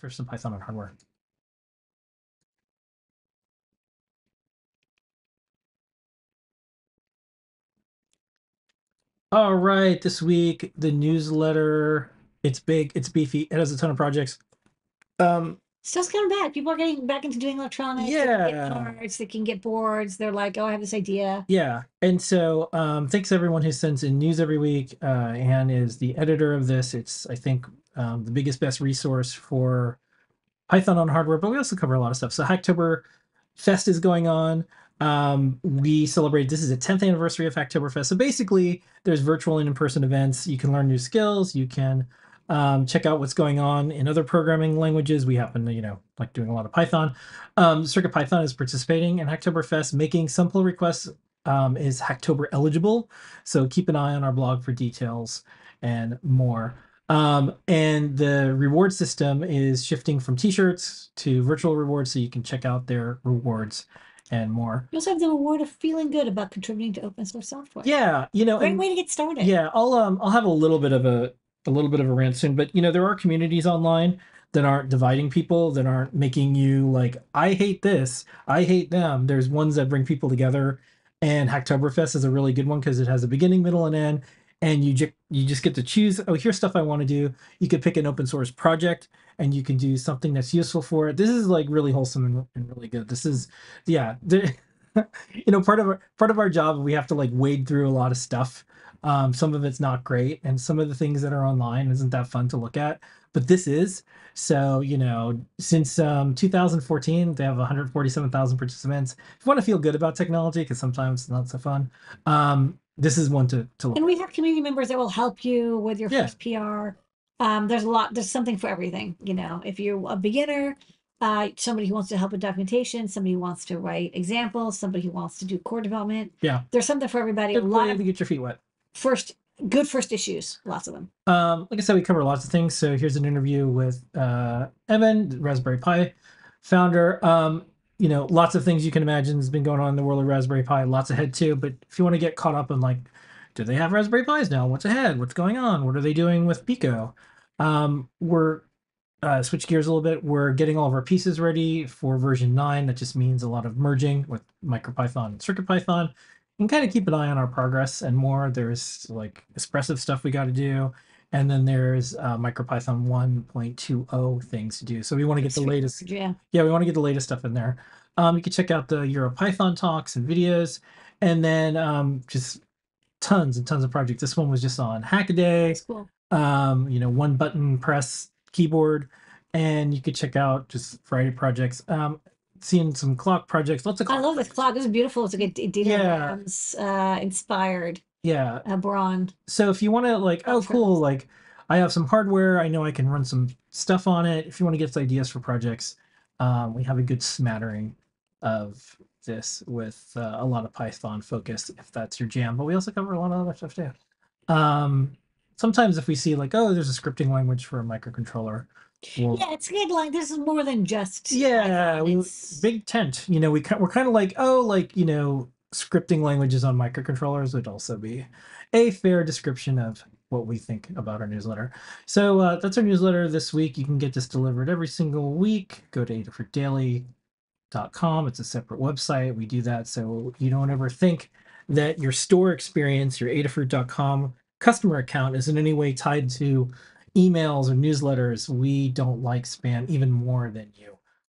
for some Python on hardware. All right, this week the newsletter. It's big, it's beefy, it has a ton of projects. Um, Stuff's coming back. People are getting back into doing electronics. They can Yeah. get cards. They can get boards. They're like, oh, I have this idea. Yeah, and so um, thanks everyone who sends in news every week. Uh, Anne is the editor of this. It's I think um, the biggest, best resource for Python on hardware, but we also cover a lot of stuff. So Hacktober Fest is going on. Um, we celebrate. This is the 10th anniversary of Hacktoberfest. So basically, there's virtual and in-person events. You can learn new skills. You can um, check out what's going on in other programming languages. We happen to, you know, like doing a lot of Python. Um, Circuit Python is participating in Hacktoberfest, making some pull requests um, is Hacktober eligible. So keep an eye on our blog for details and more. Um, and the reward system is shifting from t-shirts to virtual rewards so you can check out their rewards and more. You also have the reward of feeling good about contributing to open source software. Yeah, you know, Great and- way to get started. yeah, I'll um I'll have a little bit of a a little bit of a rant soon, but you know there are communities online that aren't dividing people, that aren't making you like I hate this, I hate them. There's ones that bring people together, and Hacktoberfest is a really good one because it has a beginning, middle, and end, and you just you just get to choose. Oh, here's stuff I want to do. You could pick an open source project, and you can do something that's useful for it. This is like really wholesome and, and really good. This is yeah. you know part of our part of our job we have to like wade through a lot of stuff um, some of it's not great, and some of the things that are online isn't that fun to look at. But this is so you know since um, 2014 they have 147,000 participants. If you want to feel good about technology, because sometimes it's not so fun, um, this is one to to look. And we have community members that will help you with your Yeah. first PR. Um, there's a lot, there's something for everything. You know, if you're a beginner, uh, somebody who wants to help with documentation, somebody who wants to write examples, somebody who wants to do core development. Yeah. There's something for everybody. A lot of to get your feet wet. first, good first issues, lots of them. Um, like I said, we cover lots of things. So here's an interview with uh, Eben, Raspberry Pi founder. Um, you know, lots of things you can imagine has been going on in the world of Raspberry Pi. Lots ahead too. But if you want to get caught up in like, do they have Raspberry Pis now? What's ahead? What's going on? What are they doing with Pico? Um, we're uh, switch gears a little bit. We're getting all of our pieces ready for version nine. That just means a lot of merging with MicroPython and CircuitPython and kind of keep an eye on our progress and more. There's like Espressif stuff we got to do. And then there's uh, MicroPython 1.20 things to do. So we want to get the latest. Yeah. Yeah, we want to get the latest stuff in there. Um, you can check out the EuroPython talks and videos, and then um, just tons and tons of projects. This one was just on Hackaday cool. um, you know, one button press keyboard, and you could check out just variety of projects. Um, seeing some clock projects, lots of. I love this clock. This is beautiful. It's like a D- Dieter Yeah. Rams, uh, inspired Yeah. uh, Braun. So if you want to like, oh, cool, like I have some hardware, I know I can run some stuff on it. If you want to get some ideas for projects, um, we have a good smattering of this with uh, a lot of Python focus, if that's your jam. But we also cover a lot of other stuff too. Um, sometimes if we see like, oh, there's a scripting language for a microcontroller, we'll Yeah, it's good. Like this is more than just. yeah, we, big tent. You know, we we're kind of like, oh, like you know, scripting languages on microcontrollers would also be a fair description of what we think about our newsletter. So uh, that's our newsletter this week. You can get this delivered every single week. Go to adafruitdaily.com. It's a separate website. We do that so you don't ever think that your store experience, your adafruit.com customer account, is in any way tied to emails or newsletters. We don't like spam even more than you.